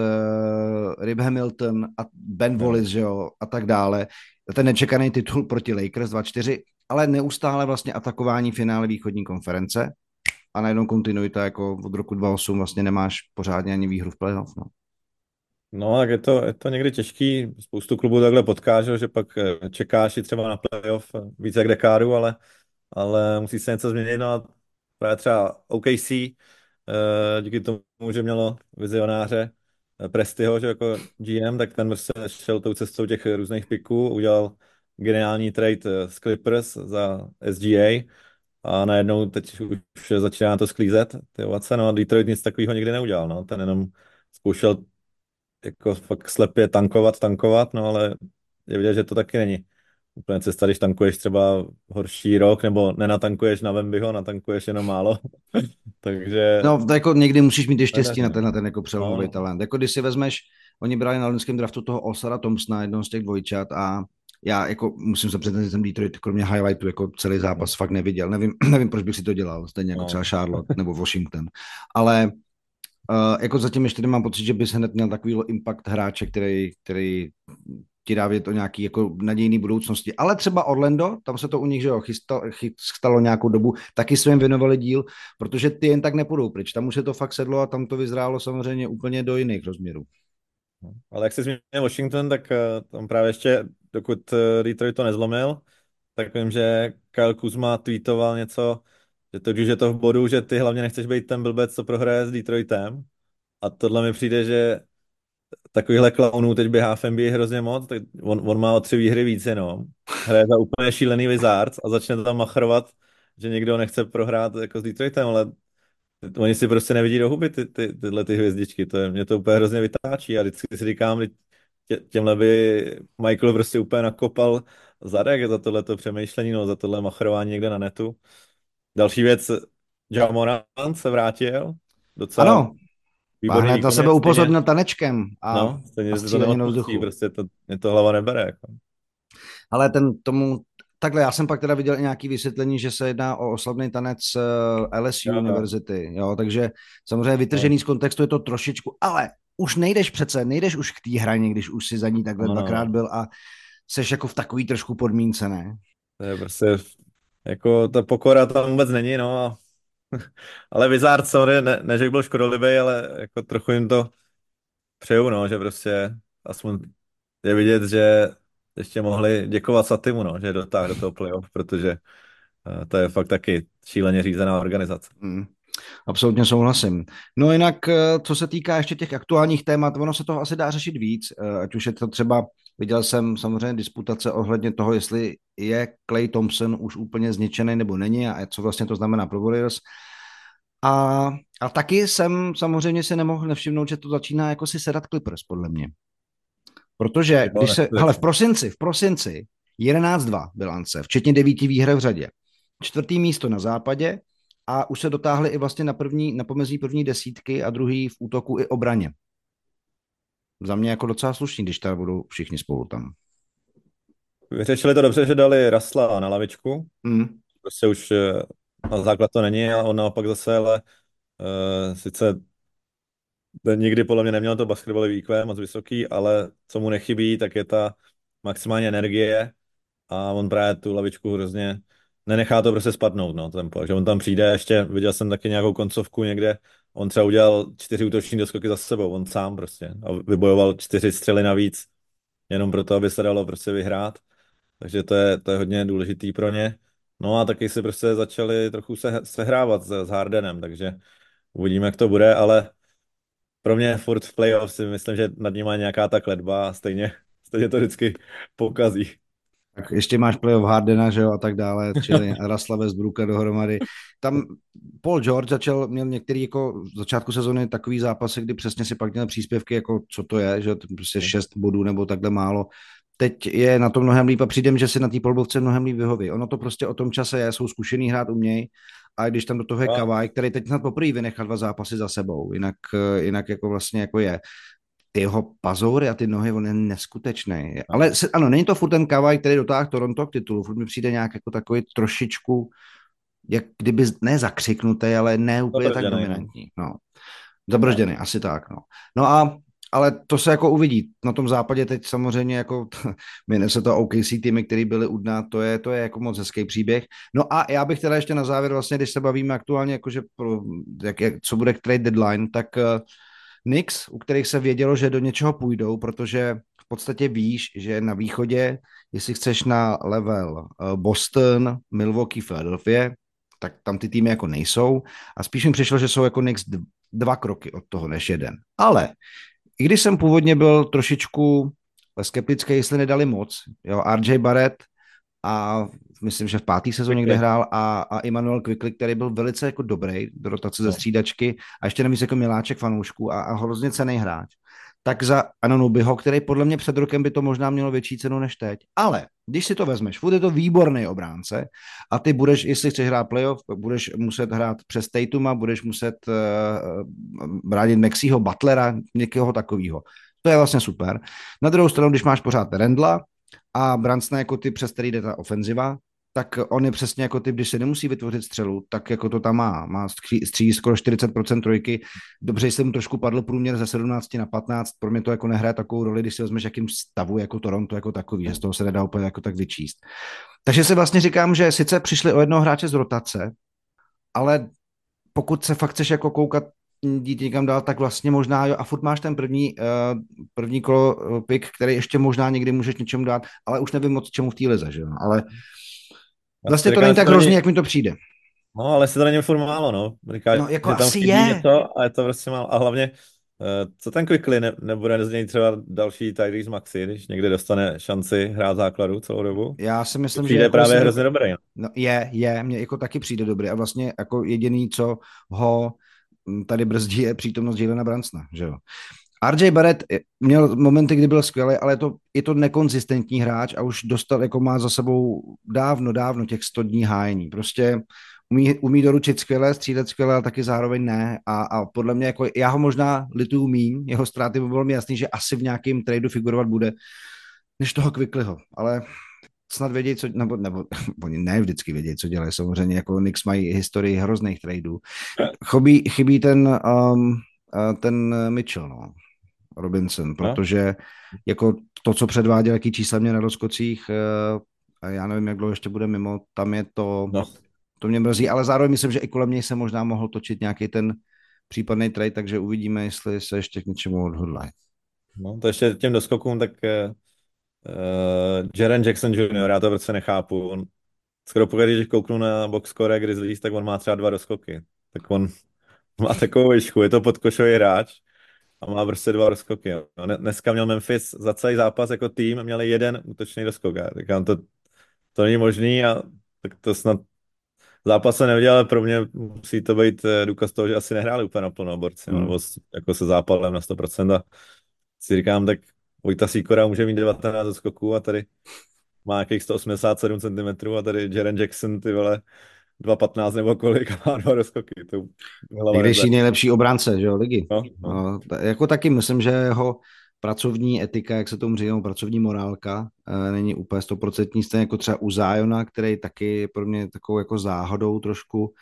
Rip Hamilton a Ben Wallace, že jo, a tak dále. Ten nečekaný titul proti Lakers 2-4, ale neustále vlastně atakování finále východní konference a najednou kontinuita jako od roku 2008 vlastně nemáš pořádně ani výhru v playoff. No. No, tak je to, je to někdy těžký. Spoustu klubů takhle potkáš, že pak eh, čekáš i třeba na playoff eh, více jak dekádu, ale, ale musí se něco změnit. No a právě třeba OKC, eh, díky tomu, že mělo vizionáře Prestyho, že jako GM, tak ten se šel tou cestou těch různých piků, udělal geniální trade s Clippers za SGA a najednou teď už začíná to sklízet, ty ovace, no a Detroit nic takového nikdy neudělal, no, ten jenom zkoušel jako fakt slepě tankovat, tankovat, no ale je vidět, že to taky není úplně cesta, když tankuješ třeba horší rok, nebo nenatankuješ na Wembyho, natankuješ jenom málo. Takže... No, to jako někdy musíš mít ještě štěstí na ten, na ten jako přelomový no. talent. Jako když si vezmeš, oni brali na loňském draftu toho Osara Thompsona, jednoho z těch dvojčat a já jako musím se přiznat, že jsem Detroit kromě highlightu jako celý zápas fakt neviděl. Nevím, nevím proč bych si to dělal, stejně jako no. třeba Charlotte nebo Washington. Ale uh, jako zatím ještě nemám pocit, že by se hned měl takový impact hráče, který, který ti dá vědět o nějaký jako nadějný budoucnosti. Ale třeba Orlando, tam se to u nich že jo, chystalo, chystalo nějakou dobu, taky jim věnovali díl, protože ty jen tak nepůjdou pryč. Tam už se to fakt sedlo a tam to vyzrálo samozřejmě úplně do jiných rozměrů. Ale jak se zmínil Washington, tak eh, tam právě ještě, dokud eh, Detroit to nezlomil, tak vím, že Kyle Kuzma tweetoval něco, že to, když je to v bodu, že ty hlavně nechceš být ten blbec, co prohraje s Detroitem. A tohle mi přijde, že takovýhle klaunů teď běhá v NBA hrozně moc, tak on, on má o tři výhry víc jenom. Hraje za úplně šílený Wizards a začne tam machrovat, že někdo nechce prohrát jako s Detroitem, ale oni si prostě nevidí do huby ty, ty, tyhle ty hvězdičky, to je, mě to úplně hrozně vytáčí a vždycky si říkám, tě, těmhle by Michael prostě úplně nakopal zadek za tohleto přemýšlení, no, za tohle machrování někde na netu. Další věc, Jamoran se vrátil, docela ano. Výborný hned na sebe upozornil tanečkem. A no, stejně to neodpustí, prostě to, mě to hlava nebere. Jako. Ale ten tomu, takhle já jsem pak teda viděl nějaký vysvětlení, že se jedná o oslavný tanec uh, LSU jo, University, jo, takže samozřejmě vytržený no. z kontextu je to trošičku, ale už nejdeš přece, nejdeš už k té hraně, když už si za ní takhle no, dvakrát byl a seš jako v takový trošku podmínce, ne? To je prostě, jako ta pokora tam vůbec není, no a ale Wizard samozřejmě, ne, ne, že by byl škodolibý, ale jako trochu jim to přeju, no, že prostě aspoň je vidět, že ještě mohli děkovat Satimu, no, že dotáhl do toho playoff, protože uh, to je fakt taky šíleně řízená organizace. Mm. Absolutně souhlasím. No jinak, eh, co se týká ještě těch aktuálních témat, ono se toho asi dá řešit víc, eh, ať už je to třeba, viděl jsem samozřejmě disputace ohledně toho, jestli je Clay Thompson už úplně zničený nebo není a co vlastně to znamená pro Warriors. A, a taky jsem samozřejmě si nemohl nevšimnout, že to začíná jako si sedat Clippers, podle mě. Protože, když se, hele, v prosinci, v prosinci 11-2 bilance, včetně devíti výher v řadě. Čtvrtý místo na západě a už se dotáhli i vlastně na, první, na pomezí první desítky a druhý v útoku i obraně. Za mě jako docela slušný, když tady budou všichni spolu tam. Vyřešili to dobře, že dali Rasla na lavičku. Mm. Prostě už eh, na základ to není a on naopak zase, ale uh, sice nikdy podle mě neměl to basketbalový IQ moc vysoký, ale co mu nechybí, tak je ta maximální energie a on právě tu lavičku hrozně nenechá to prostě spadnout, no, tempo. že on tam přijde, ještě viděl jsem taky nějakou koncovku někde, on třeba udělal čtyři útoční doskoky za sebou, on sám prostě a vybojoval čtyři střely navíc, jenom proto, aby se dalo prostě vyhrát. Takže to je, to je hodně důležitý pro ně. No a taky si prostě začali trochu se, sehrávat s, s Hardenem, takže uvidíme, jak to bude, ale pro mě furt v playoff si myslím, že nad ním má nějaká ta kledba a stejně, stejně to vždycky pokazí. Tak ještě máš playoff Hardena, že jo, a tak dále, čili Rasla Westbrooka dohromady. Tam Paul George začal, měl některý jako v začátku sezóny takový zápasy, kdy přesně si pak měl příspěvky, jako co to je, že prostě šest bodů nebo takhle málo. Teď je na to mnohem líp a přijdem, že si na té polbovce mnohem líp vyhoví. Ono to prostě o tom čase je, jsou zkušený hrát uměj a když tam do toho je Kavaj, který teď snad poprvé vynechal dva zápasy za sebou, jinak, jinak jako vlastně jako je ty jeho pazoury a ty nohy, on je neskutečný. Ale se, ano, není to furt ten Kavaj, který dotáhl Toronto k titulu, furt mi přijde nějak jako takový trošičku, jak kdyby ne zakřiknutý, ale ne úplně tak no. dominantní. No. Zabržděný, asi tak. No. no a ale to se jako uvidí. Na tom západě teď samozřejmě jako se to OKC týmy, které byly u dna, to je, to je jako moc hezký příběh. No a já bych teda ještě na závěr vlastně, když se bavíme aktuálně, jakože pro, jak, jak, co bude trade deadline, tak uh, Knicks, u kterých se vědělo, že do něčeho půjdou, protože v podstatě víš, že na východě, jestli chceš na level uh, Boston, Milwaukee, Philadelphia, tak tam ty týmy jako nejsou a spíš mi přišlo, že jsou jako Knicks dva kroky od toho než jeden. Ale i když jsem původně byl trošičku skeptický, jestli nedali moc, jo, RJ Barrett a myslím, že v pátý sezóně, kde hrál, a, a Immanuel Quickly, který byl velice jako dobrý do rotace ze no. střídačky a ještě navíc jako miláček fanoušků a, a hrozně cený hráč tak za Anonubiho, který podle mě před rokem by to možná mělo větší cenu než teď. Ale když si to vezmeš, furt je to výborný obránce a ty budeš, jestli chceš hrát playoff, budeš muset hrát přes Tatuma, budeš muset uh, bránit Mexího, Butlera, někoho takového. To je vlastně super. Na druhou stranu, když máš pořád Rendla a Bransna jako ty, přes který jde ta ofenziva, tak on je přesně jako typ, když se nemusí vytvořit střelu, tak jako to tam má. Má stří skoro 40% trojky. Dobře jsem trošku padl průměr ze 17 na 15. Pro mě to jako nehraje takovou roli, když si vezmeš jakým stavu jako Toronto jako takový, že z toho se nedá úplně jako tak vyčíst. Takže si vlastně říkám, že sice přišli o jednoho hráče z rotace, ale pokud se fakt chceš jako koukat jít někam dál, tak vlastně možná jo, a furt máš ten první, uh, první kolo uh, pick, který ještě možná někdy můžeš něčemu dát, ale už nevím moc čemu v té lize, že jo, ale Vlastně to není tak hrozný, jak mi to přijde. No, ale se to není furt málo, no. Říká, no, jako tam asi je. Něco a je to prostě málo. A hlavně, uh, co ten Quickly, ne, nebude z něj třeba další Tyrese Maxi, když někde dostane šanci hrát základu celou dobu? Já si myslím, že... je jako právě hrozně dobrý. No. no. je, je, mně jako taky přijde dobrý. A vlastně jako jediný, co ho tady brzdí, je přítomnost Jalena Bransna, že jo. RJ Barrett měl momenty, kdy byl skvělý, ale je to, je to nekonzistentní hráč a už dostal, jako má za sebou dávno, dávno těch 100 dní hájení. Prostě umí, umí doručit skvěle, střílet skvěle, ale taky zároveň ne. A, a podle mě, jako já ho možná lituju míň, jeho ztráty by bylo mi jasný, že asi v nějakém tradu figurovat bude, než toho Quicklyho. Ale snad vědět, co, nebo, nebo oni ne vždycky vědět, co dělají. Samozřejmě jako Knicks mají historii hrozných tradeů. Chybí, chybí ten, um, ten Mitchell, no. Robinson, protože no. jako to, co předváděl, jaký čísla mě na rozkocích, eh, a já nevím, jak dlouho ještě bude mimo, tam je to, no. to mě mrzí, ale zároveň myslím, že i kolem něj se možná mohl točit nějaký ten případný trade, takže uvidíme, jestli se ještě k něčemu odhodlají. No, to ještě těm doskokům, tak uh, Jaren Jackson Jr., já to prostě nechápu. On skoro pokud, když kouknu na box score Grizzlies, tak on má třeba dva doskoky. Tak on má takovou výšku, je to podkošový hráč, a má prostě dva rozkoky. Jo. No, dneska měl Memphis za celý zápas jako tým, měli jeden útočný rozkok. Já říkám, to, to není možný a tak to snad zápas se neudělal, ale pro mě musí to být eh, důkaz toho, že asi nehráli úplně naplno borci, mm. nebo jako se zápalem na 100% a si říkám, tak Vojta Sikora může mít 19 skoků a tady má nějakých 187 cm a tady Jaren Jackson, ty vole, 2.15 nebo kolik a má dva rozkoky. To Někdejší nejlepší obránce, že jo, ligy. No, no. No, jako taky myslím, že jeho pracovní etika, jak se tomu říká, pracovní morálka, e, není úplně stoprocentní, stejně jako třeba u Zajona, který taky je pro mě takovou jako záhodou trošku.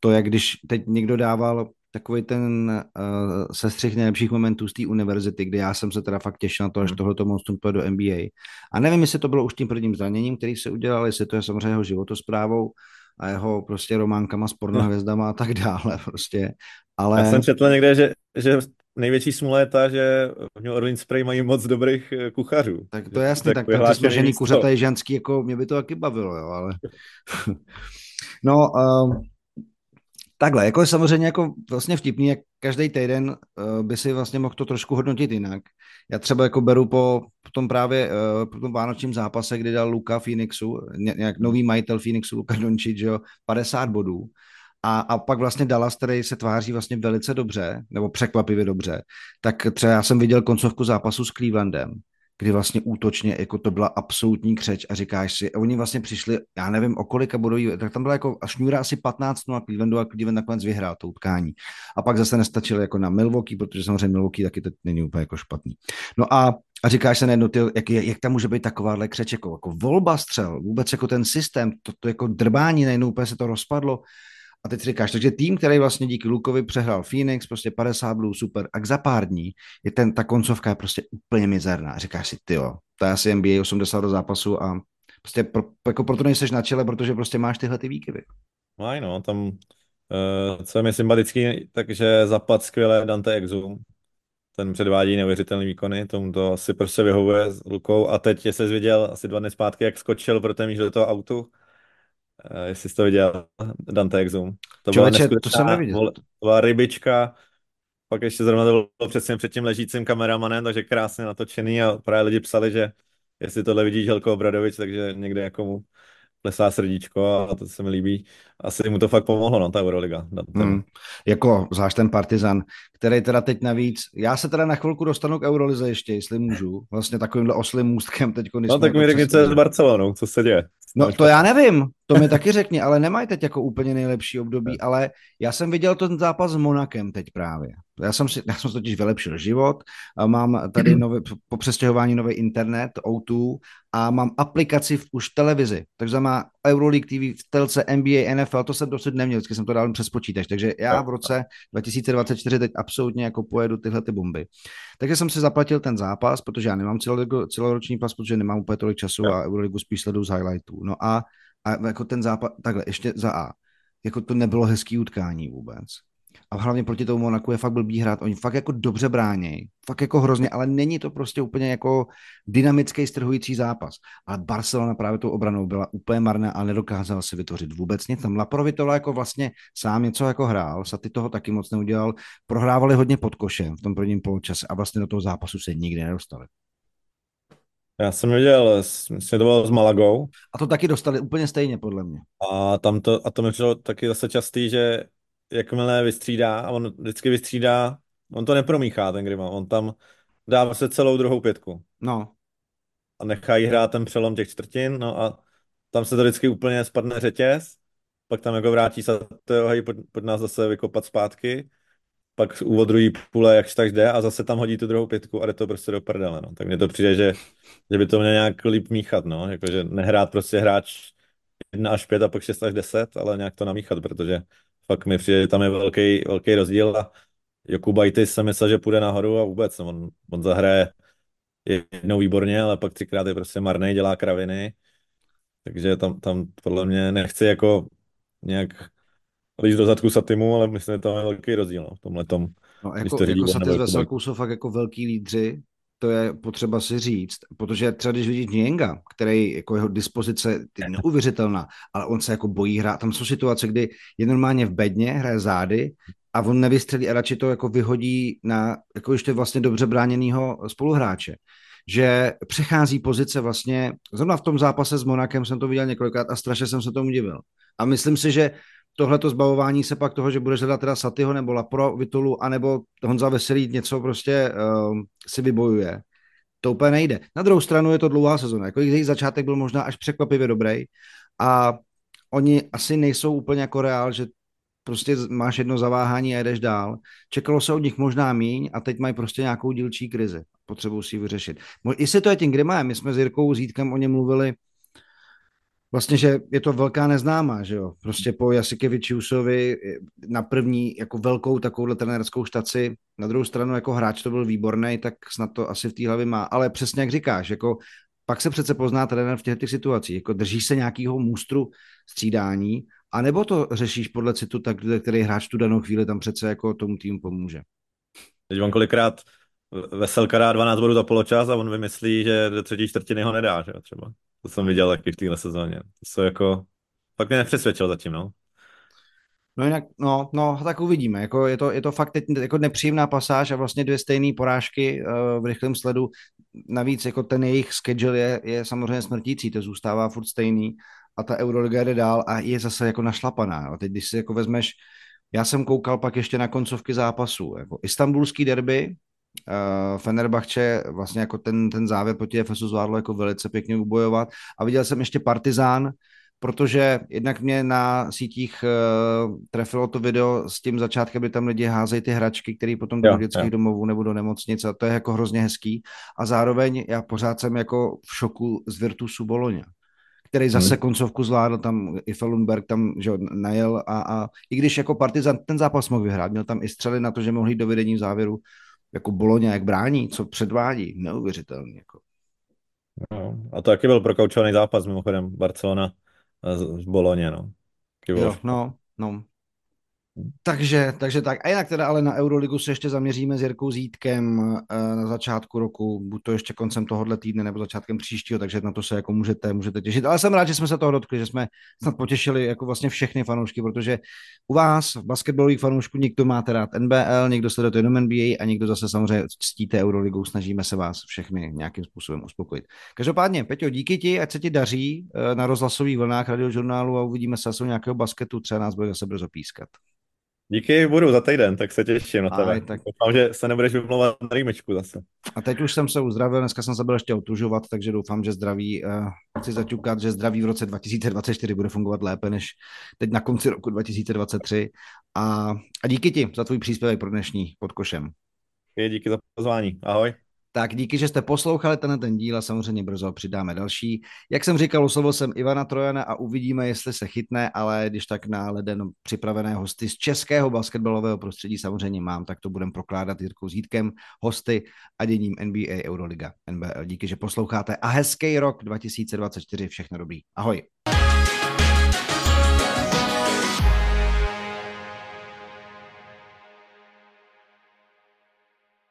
To, jak když teď někdo dával takový ten uh, sestřih nejlepších momentů z té univerzity, kde já jsem se teda fakt těšil na to, až hmm. tohleto monstrum půjde do NBA. A nevím, jestli to bylo už tím prvním zraněním, který se udělal, jestli to je samozřejmě jeho životosprávou, a jeho prostě románkama s pornohvězdama a tak dále prostě. Ale... Já jsem četl někde, že, že největší smůla je ta, že v New Orleans Spray mají moc dobrých eh, kuchařů. Tak to je jasné, tak, tak ty smažený kuřata je ženský, jako mě by to taky bavilo, jo, ale... no, um, Takhle, jako je samozřejmě jako vlastně vtipný, jak každý týden uh, by si vlastně mohl to trošku hodnotit jinak. Já třeba jako beru po, tom právě uh, po tom vánočním zápase, kdy dal Luka Phoenixu, nějak nový majitel Phoenixu, Luka Doncic, jo, 50 bodů. A, a pak vlastně Dallas, který se tváří vlastně velice dobře, nebo překvapivě dobře, tak třeba já jsem viděl koncovku zápasu s Clevelandem kdy vlastně útočně jako to byla absolutní křeč a říkáš si, oni vlastně přišli, já nevím o kolika bodový, tak tam byla jako a šňůra asi 15 no a Clevelandu a Cleveland nakonec vyhrál to utkání. A pak zase nestačili jako na Milwaukee, protože samozřejmě Milwaukee taky to není úplně jako špatný. No a a říkáš se najednou, jak, jak tam může být takováhle křeč, jako, jako volba střel, vůbec jako ten systém, to, to jako drbání, najednou úplně se to rozpadlo. A teď si říkáš, takže tým, který vlastně díky Lukovi přehrál Phoenix, prostě 50 blů, super, a za pár dní je ten, ta koncovka je prostě úplně mizerná. Říkáš si, ty jo, to je asi NBA 80 do zápasu a prostě pro, jako proto nejseš na čele, protože prostě máš tyhle ty výkyvy. No, no, tam, uh, co je mi sympatický, takže zapad skvěle Dante Exum, ten předvádí neuvěřitelný výkony, tomu to asi prostě vyhovuje s Lukou a teď se viděl asi dva dny zpátky, jak skočil pro ten do toho autu, jestli jsi to viděl, Dante Exum. To byla to jsem neviděl. To byla rybička, pak ještě zrovna to bylo přesně před tím ležícím kameramanem, takže krásně natočený a právě lidi psali, že jestli tohle vidí Želko Obradovič, takže někde jako mu plesá srdíčko a to se mi líbí. Asi mu to fakt pomohlo, no, ta Euroliga. Hmm. Jako zvlášť ten Partizan, který teda teď navíc, já se teda na chvilku dostanu k Eurolize ještě, jestli můžu, vlastně takovýmhle oslým můstkem teď. No tak mi řekni, co je s Barcelonou, co se děje. No to já nevím, to mi taky řekni, ale nemají teď jako úplně nejlepší období, ale já jsem viděl ten zápas s Monakem teď právě. Já jsem si, já jsem si totiž vylepšil život, a mám tady nový, po přestěhování nový internet, O2 a mám aplikaci v, už v televizi, takže má Euroleague TV, v telce NBA, NFL, to jsem dosud neměl, vždycky jsem to dal přes počítač, takže já v roce 2024 teď absolutně jako pojedu tyhle ty bomby. Takže jsem si zaplatil ten zápas, protože já nemám celoroční pas, protože nemám úplně tolik času a Euroligu spíš sleduju z highlightů. No a, a jako ten zápas, takhle, ještě za A, jako to nebylo hezký utkání vůbec a hlavně proti tomu Monaku je fakt blbý hrát. Oni fakt jako dobře brání, fakt jako hrozně, ale není to prostě úplně jako dynamický strhující zápas. Ale Barcelona právě tou obranou byla úplně marná a nedokázala si vytvořit vůbec nic. Tam Laprovitola jako vlastně sám něco jako hrál, Saty toho taky moc neudělal. Prohrávali hodně pod košem v tom prvním poločase a vlastně do toho zápasu se nikdy nedostali. Já jsem viděl, sledoval s Malagou. A to taky dostali úplně stejně, podle mě. A tam to, a to mi taky zase častý, že jakmile vystřídá, a on vždycky vystřídá, on to nepromíchá, ten Grima, on tam dá se celou druhou pětku. No. A nechá jí hrát ten přelom těch čtvrtin, no a tam se to vždycky úplně spadne řetěz, pak tam jako vrátí se to, hej, pojď, pojď nás zase vykopat zpátky, pak úvod druhý půle jakž tak jde a zase tam hodí tu druhou pětku a jde to prostě do prdele, no. Tak mně to přijde, že, že by to měl nějak líp míchat, no. Jakože nehrát prostě hráč 1 až 5 a pak 6 až 10, ale nějak to namíchat, protože fakt mi přijde, že tam je velký, velký rozdíl a Jokubajtis jsem myslel, že půjde nahoru a vůbec, on, on zahraje jednou výborně, ale pak třikrát je prostě marný, dělá kraviny, takže tam, tam podle mě nechci jako nějak líst do zadku Satimu, ale myslím, že to je velký rozdíl no, v tomhle tom. No, jako, jako Saty s Veselkou jsou fakt jako velký lídři, to je potřeba si říct, protože třeba když vidíš Nienga, který jako jeho dispozice je neuvěřitelná, ale on se jako bojí hrát, tam jsou situace, kdy je normálně v bedně, hraje zády a on nevystřelí a radši to jako vyhodí na jako ještě vlastně dobře bráněného spoluhráče že přechází pozice vlastně, zrovna v tom zápase s Monakem jsem to viděl několikrát a strašně jsem se tomu divil. A myslím si, že tohleto zbavování se pak toho, že budeš hledat teda Satyho nebo Lapro Vitulu, anebo Honza Veselý něco prostě uh, si vybojuje. To úplně nejde. Na druhou stranu je to dlouhá sezona. Jako jejich začátek byl možná až překvapivě dobrý a oni asi nejsou úplně jako reál, že prostě máš jedno zaváhání a jdeš dál. Čekalo se od nich možná míň a teď mají prostě nějakou dílčí krizi. Potřebují si ji vyřešit. Jestli to je tím Grimajem, my jsme s Jirkou Zítkem o něm mluvili vlastně, že je to velká neznámá, že jo. Prostě po Jasikevičiusovi na první jako velkou takovouhle trenérskou štaci, na druhou stranu jako hráč to byl výborný, tak snad to asi v té hlavě má. Ale přesně jak říkáš, jako pak se přece pozná trenér v těchto situacích. Jako držíš se nějakého můstru střídání, anebo to řešíš podle citu, tak, který hráč tu danou chvíli tam přece jako tomu týmu pomůže. Teď on kolikrát Veselka dá 12 bodů za poločas a on vymyslí, že do třetí čtvrtiny ho nedá, že třeba. To jsem viděl taky v téhle sezóně. To jsou jako, fakt mě nepřesvědčil zatím, no. No jinak, no, no, tak uvidíme. Jako je, to, je to fakt teď jako nepříjemná pasáž a vlastně dvě stejné porážky uh, v rychlém sledu. Navíc jako ten jejich schedule je, je samozřejmě smrtící, to zůstává furt stejný a ta Euroliga jde dál a je zase jako našlapaná. A teď, když si jako vezmeš, já jsem koukal pak ještě na koncovky zápasů, jako istambulský derby, uh, Fenerbahce vlastně jako ten, ten závěr proti Efesu zvládlo jako velice pěkně ubojovat a viděl jsem ještě Partizán, protože jednak mě na sítích uh, trefilo to video s tím začátkem, kdy tam lidi házejí ty hračky, které potom jdou do dětských jo. domovů nebo do nemocnice a to je jako hrozně hezký a zároveň já pořád jsem jako v šoku z Virtusu Bologna který zase hmm. koncovku zvládl, tam i Felunberg tam že najel a, a i když jako Partizan ten zápas mohl vyhrát, měl tam i střely na to, že mohli jít do vedení v závěru, jako Boloňa, jak brání, co předvádí, neuvěřitelný. Jako. No, a to taky byl prokaučovaný zápas, mimochodem, Barcelona z Boloně, no. Jo, no, no. Takže, takže tak. A jinak teda ale na Euroligu se ještě zaměříme s Jirkou Zítkem eh, na začátku roku, buď to ještě koncem tohohle týdne nebo začátkem příštího, takže na to se jako můžete, můžete těšit. Ale jsem rád, že jsme se toho dotkli, že jsme snad potěšili jako vlastně všechny fanoušky, protože u vás, v basketbalových fanoušků, někdo máte rád NBL, někdo sleduje jenom NBA a někdo zase samozřejmě ctíte Euroligu, snažíme se vás všechny nějakým způsobem uspokojit. Každopádně, Peťo, díky ti, ať se ti daří eh, na rozhlasových vlnách radiožurnálu a uvidíme se zase nějakého basketu, třeba nás bude zase brzo pískat. Díky, budu za týden, tak se těším na tebe. Aj, tak... Doufám, že se nebudeš vymlouvat na rýmečku zase. A teď už jsem se uzdravil, dneska jsem se byl ještě otužovat, takže doufám, že zdraví, uh, chci zaťukat, že zdraví v roce 2024 bude fungovat lépe než teď na konci roku 2023. A, a díky ti za tvůj příspěvek pro dnešní podkošem. Je, díky za pozvání. Ahoj. Tak díky, že jste poslouchali ten, ten díl a samozřejmě brzo přidáme další. Jak jsem říkal, oslovil jsem Ivana Trojana a uvidíme, jestli se chytne, ale když tak na leden připravené hosty z českého basketbalového prostředí samozřejmě mám, tak to budem prokládat Jirkou Zítkem, hosty a děním NBA Euroliga NBL. Díky, že posloucháte a hezký rok 2024, všechno dobrý. Ahoj.